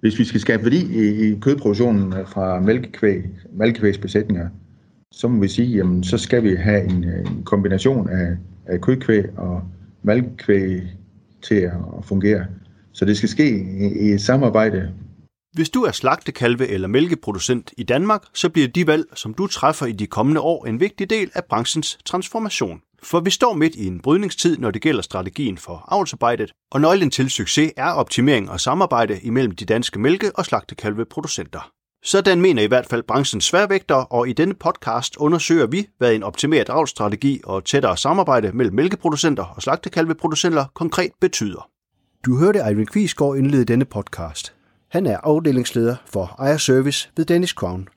hvis vi skal skabe værdi i, i kødproduktionen fra mælkekvæg, mælkekvægsbesætninger, så må vi sige, jamen så skal vi have en, en kombination af, af kødkvæg og mælkekvæg til at fungere. Så det skal ske i, i et samarbejde hvis du er slagtekalve- eller mælkeproducent i Danmark, så bliver de valg, som du træffer i de kommende år, en vigtig del af branchens transformation. For vi står midt i en brydningstid, når det gælder strategien for avlsarbejdet, og nøglen til succes er optimering og samarbejde imellem de danske mælke- og slagtekalveproducenter. Sådan mener i hvert fald branchens sværvægter, og i denne podcast undersøger vi, hvad en optimeret avlsstrategi og tættere samarbejde mellem mælkeproducenter og slagtekalveproducenter konkret betyder. Du hørte Eivind Kvisgaard indlede denne podcast. Han er afdelingsleder for ejerservice ved Danish Crown,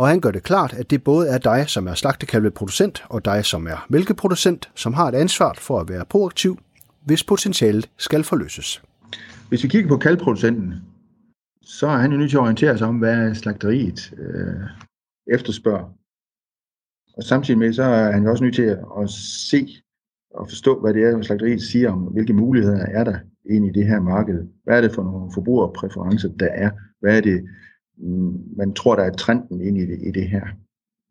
og han gør det klart, at det både er dig, som er slagtekalveproducent, og dig, som er mælkeproducent, som har et ansvar for at være proaktiv, hvis potentialet skal forløses. Hvis vi kigger på kalvproducenten, så er han jo nødt til at orientere sig om, hvad slagteriet øh, efterspørger. Og samtidig med, så er han jo også nødt til at se og forstå, hvad det er, slagteriet siger om, hvilke muligheder er der ind i det her marked. Hvad er det for nogle forbrugerpræferencer, der er? Hvad er det, man tror, der er trenden ind i det, i det her?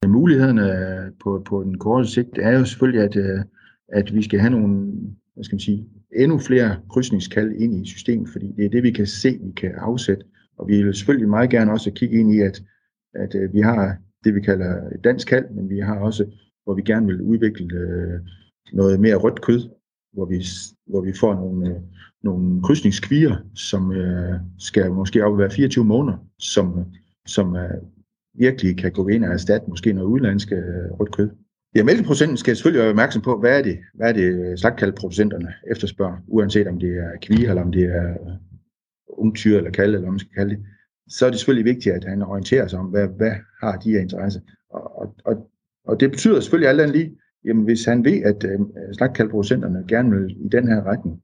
Mulighederne øh, på, på den korte sigt er jo selvfølgelig, at, øh, at vi skal have nogle, hvad skal man sige, endnu flere krydsningskald ind i systemet, fordi det er det, vi kan se, vi kan afsætte. Og vi vil selvfølgelig meget gerne også kigge ind i, at, at øh, vi har det, vi kalder et dansk kald, men vi har også, hvor vi gerne vil udvikle noget mere rødt kød, hvor vi, hvor vi får nogle, øh, nogle krydsningskvier, som øh, skal måske op være 24 måneder, som, som øh, virkelig kan gå ind og erstatte måske noget udenlandske øh, rødt kød. Ja, mælkeprocenten skal selvfølgelig være opmærksom på, hvad er det, hvad er det øh, slagtkaldproducenterne efterspørger, uanset om det er kvier, eller om det er øh, ungtyr eller kalde, eller hvad man skal kalde det. Så er det selvfølgelig vigtigt, at han orienterer sig om, hvad, hvad har de her interesse. Og, og, og, og det betyder selvfølgelig alt andet lige, jamen hvis han ved, at øh, slagtkaldproducenterne gerne vil i den her retning,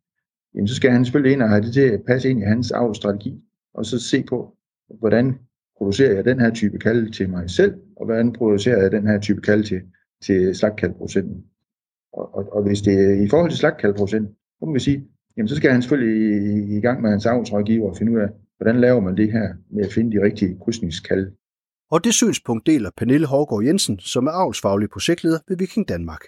jamen så skal han selvfølgelig ind og have det til at passe ind i hans avlstrategi, og så se på, hvordan producerer jeg den her type kalde til mig selv, og hvordan producerer jeg den her type kalde til, til slagtkaldproducenten. Og, og, og hvis det er i forhold til slagtkaldproducenten, så må vi sige, jamen så skal han selvfølgelig i, i gang med hans avlsrådgiver og finde ud af, hvordan laver man det her med at finde de rigtige krydsningskalde. Og det synspunkt deler Pernille Hårgaard Jensen, som er avlsfaglig projektleder ved Viking Danmark.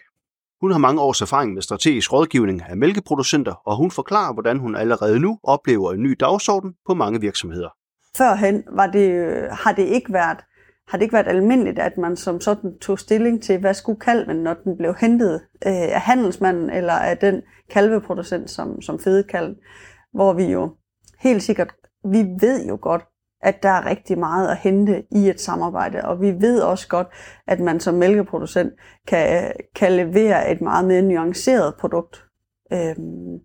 Hun har mange års erfaring med strategisk rådgivning af mælkeproducenter, og hun forklarer, hvordan hun allerede nu oplever en ny dagsorden på mange virksomheder. Førhen var det, har det ikke været har det ikke været almindeligt, at man som sådan tog stilling til, hvad skulle kalven, når den blev hentet øh, af handelsmanden eller af den kalveproducent, som, som fede kalv, hvor vi jo helt sikkert, vi ved jo godt, at der er rigtig meget at hente i et samarbejde, og vi ved også godt, at man som mælkeproducent kan, kan levere et meget mere nuanceret produkt. Øhm,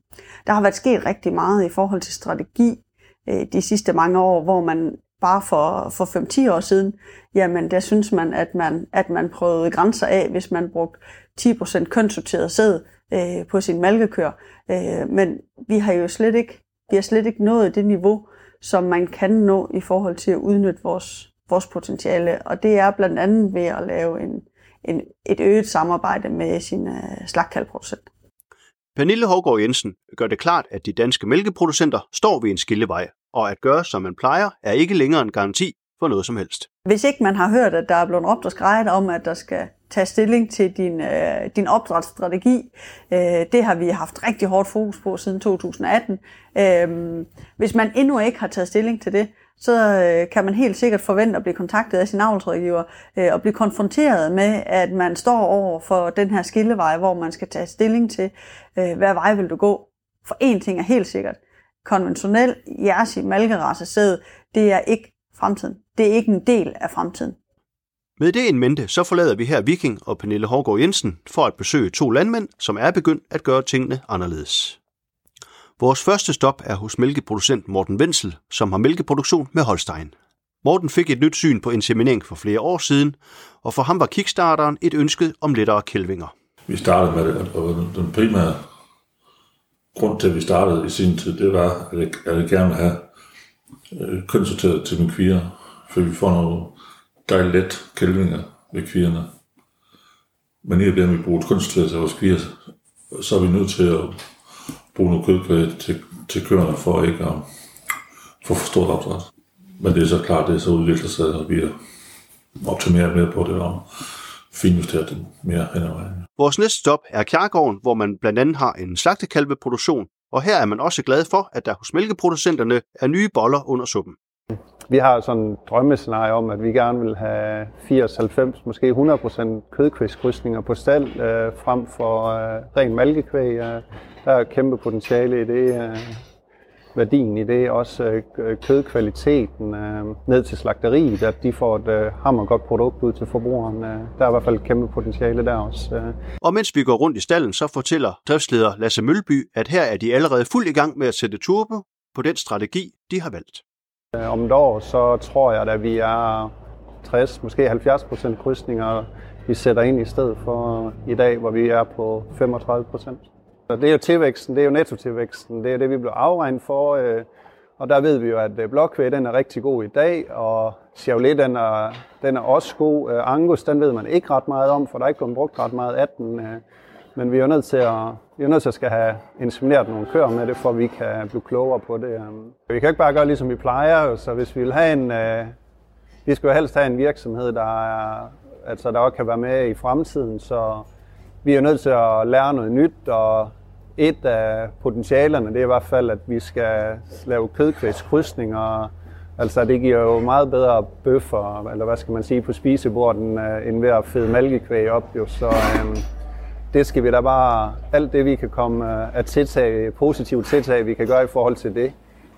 der har været sket rigtig meget i forhold til strategi øh, de sidste mange år, hvor man bare for, for 5-10 år siden, jamen der synes man, at man, at man prøvede grænser af, hvis man brugte 10% kønssorteret sæd øh, på sin malkekør. Øh, men vi har jo slet ikke, vi har slet ikke nået det niveau, som man kan nå i forhold til at udnytte vores, vores potentiale. Og det er blandt andet ved at lave en, en, et øget samarbejde med sine uh. Øh, Pernille Hågaard Jensen gør det klart, at de danske mælkeproducenter står ved en skillevej, og at gøre, som man plejer, er ikke længere en garanti for noget som helst. Hvis ikke man har hørt, at der er blevet råbt og skrejet om, at der skal tage stilling til din, øh, din opdrætsstrategi, øh, det har vi haft rigtig hårdt fokus på siden 2018. Øh, hvis man endnu ikke har taget stilling til det, så øh, kan man helt sikkert forvente at blive kontaktet af sin avlsrådgiver øh, og blive konfronteret med, at man står over for den her skillevej, hvor man skal tage stilling til, øh, hvad vej vil du gå. For én ting er helt sikkert. Konventionel jersi malkerasse sæd, det er ikke fremtiden. Det er ikke en del af fremtiden. Med det en mente, så forlader vi her Viking og Pernille Hårgaard Jensen for at besøge to landmænd, som er begyndt at gøre tingene anderledes. Vores første stop er hos mælkeproducent Morten Wenzel, som har mælkeproduktion med Holstein. Morten fik et nyt syn på inseminering for flere år siden, og for ham var kickstarteren et ønske om lettere kælvinger. Vi startede med det, og den primære grund til, at vi startede i sin tid, det var, at jeg, at jeg gerne ville have øh, kønsorteret til mine kvier, for vi får nogle dejligt let kælvinger ved kvierne. Men i at vi bruger kønsorteret til vores kvier, så er vi nødt til at bruge noget kødkvæg til, til køerne for ikke at, for for stort opdræt. Men det er så klart, det er så udvikler sig, og vi optimerer mere på det og finjusterer det mere hen ad vejen. Vores næste stop er Kjærgården, hvor man blandt andet har en slagtekalveproduktion, og her er man også glad for, at der hos mælkeproducenterne er nye boller under suppen. Vi har sådan en drømmescenarie om, at vi gerne vil have 80, 90, måske 100 procent kødkvægskrydsninger på stald, øh, frem for øh, ren malkekvæg. Øh, der er kæmpe potentiale i det. Øh, værdien i det, også øh, kødkvaliteten øh, ned til slagteriet, at de får et øh, hammergodt produkt ud til forbrugeren. Øh, der er i hvert fald et kæmpe potentiale der også. Øh. Og mens vi går rundt i stallen, så fortæller driftsleder Lasse Mølby, at her er de allerede fuld i gang med at sætte turbo på den strategi, de har valgt. Øh, om et år, så tror jeg, at vi er 60, måske 70 procent krydsninger, vi sætter ind i stedet for i dag, hvor vi er på 35 procent. Så det er jo tilvæksten, det er jo nettotilvæksten, det er det, vi bliver afregnet for. Øh, og der ved vi jo, at øh, den er rigtig god i dag, og Chevrolet, den er, den er også god. Øh, Angus, den ved man ikke ret meget om, for der er ikke blevet brugt ret meget af den. Øh. Men vi er nødt til at, vi er nødt til at skal have insemineret nogle køer med det, for at vi kan blive klogere på det. Øh. Vi kan ikke bare gøre, ligesom vi plejer. Så hvis vi vil have en... Øh, vi skal jo helst have en virksomhed, der, er, altså, der også kan være med i fremtiden. Så vi er nødt til at lære noget nyt, og et af potentialerne, det er i hvert fald, at vi skal lave kødkvægskrydsninger. Altså det giver jo meget bedre bøffer, eller hvad skal man sige, på spisebordet, øh, end ved at fede malkekvæg op. Jo. Så, øhm, det skal vi da bare, alt det vi kan komme øh, af tiltag, positive tiltag, vi kan gøre i forhold til det,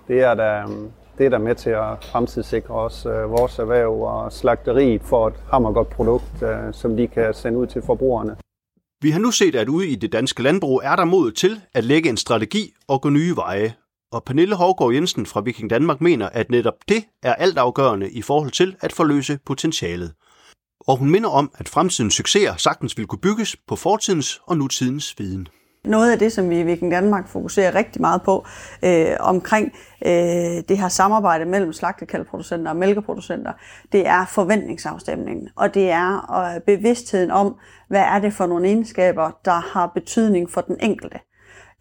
det er da, øhm, det er da med til at fremtidssikre os øh, vores erhverv og slagteriet for et hammergodt produkt, øh, som de kan sende ud til forbrugerne. Vi har nu set, at ude i det danske landbrug er der mod til at lægge en strategi og gå nye veje. Og Pernille Hovgaard Jensen fra Viking Danmark mener, at netop det er altafgørende i forhold til at forløse potentialet og hun minder om, at fremtidens succeser sagtens vil kunne bygges på fortidens og nutidens viden. Noget af det, som vi i Viking Danmark fokuserer rigtig meget på øh, omkring øh, det her samarbejde mellem slagtekalvproducenter og mælkeproducenter, det er forventningsafstemningen, og det er øh, bevidstheden om, hvad er det for nogle egenskaber, der har betydning for den enkelte.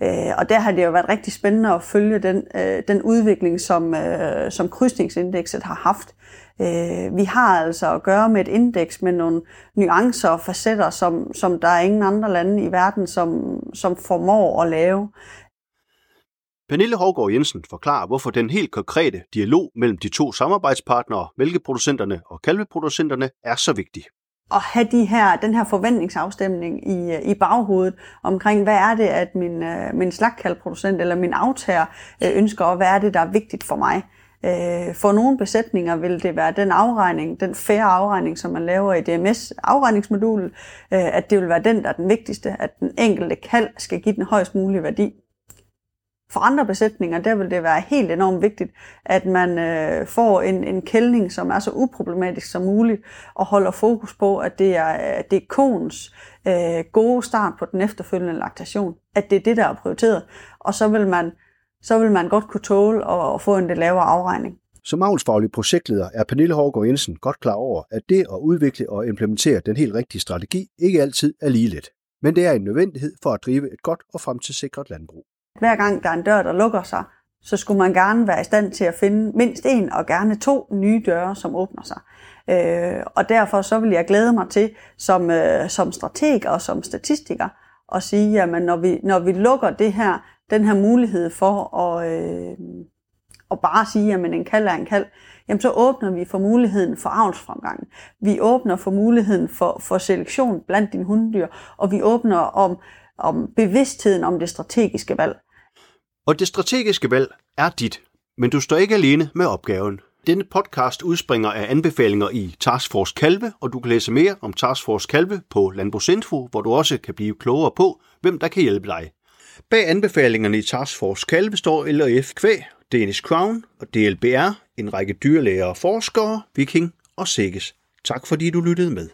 Øh, og der har det jo været rigtig spændende at følge den, øh, den udvikling, som, øh, som krydsningsindekset har haft. Øh, vi har altså at gøre med et indeks med nogle nuancer og facetter, som, som der er ingen andre lande i verden, som, som formår at lave. Pernille Hovgaard Jensen forklarer, hvorfor den helt konkrete dialog mellem de to samarbejdspartnere, mælkeproducenterne og kalveproducenterne, er så vigtig at have de her, den her forventningsafstemning i, øh, i baghovedet omkring, hvad er det, at min, øh, min slagkaldproducent eller min aftager øh, ønsker, og hvad er det, der er vigtigt for mig. Øh, for nogle besætninger vil det være den afregning, den færre afregning, som man laver i DMS afregningsmodul, øh, at det vil være den, der er den vigtigste, at den enkelte kald skal give den højst mulige værdi. For andre besætninger, der vil det være helt enormt vigtigt, at man øh, får en, en kældning, som er så uproblematisk som muligt, og holder fokus på, at det er, det er kons øh, gode start på den efterfølgende laktation. At det er det, der er prioriteret. Og så vil man, så vil man godt kunne tåle at, at få en lidt lavere afregning. Som avlsfaglig projektleder er Pernille Hårgaard Jensen godt klar over, at det at udvikle og implementere den helt rigtige strategi ikke altid er lige let. Men det er en nødvendighed for at drive et godt og fremtidssikret landbrug. Hver gang der er en dør, der lukker sig, så skulle man gerne være i stand til at finde mindst en og gerne to nye døre, som åbner sig. Øh, og derfor så vil jeg glæde mig til, som, øh, som strateg og som statistiker, at sige, at når vi, når vi lukker det her, den her mulighed for at, øh, at bare sige, at en kald er en kald, jamen så åbner vi for muligheden for avlsfremgangen. Vi åbner for muligheden for, for selektion blandt dine hunddyr, og vi åbner om, om bevidstheden om det strategiske valg. Og det strategiske valg er dit, men du står ikke alene med opgaven. Denne podcast udspringer af anbefalinger i Taskforce Kalve, og du kan læse mere om Taskforce Kalve på Landbrugsinfo, hvor du også kan blive klogere på, hvem der kan hjælpe dig. Bag anbefalingerne i Taskforce Kalve står LRF Kvæg, Danish Crown og DLBR, en række dyrlæger og forskere, Viking og Sikkes. Tak fordi du lyttede med.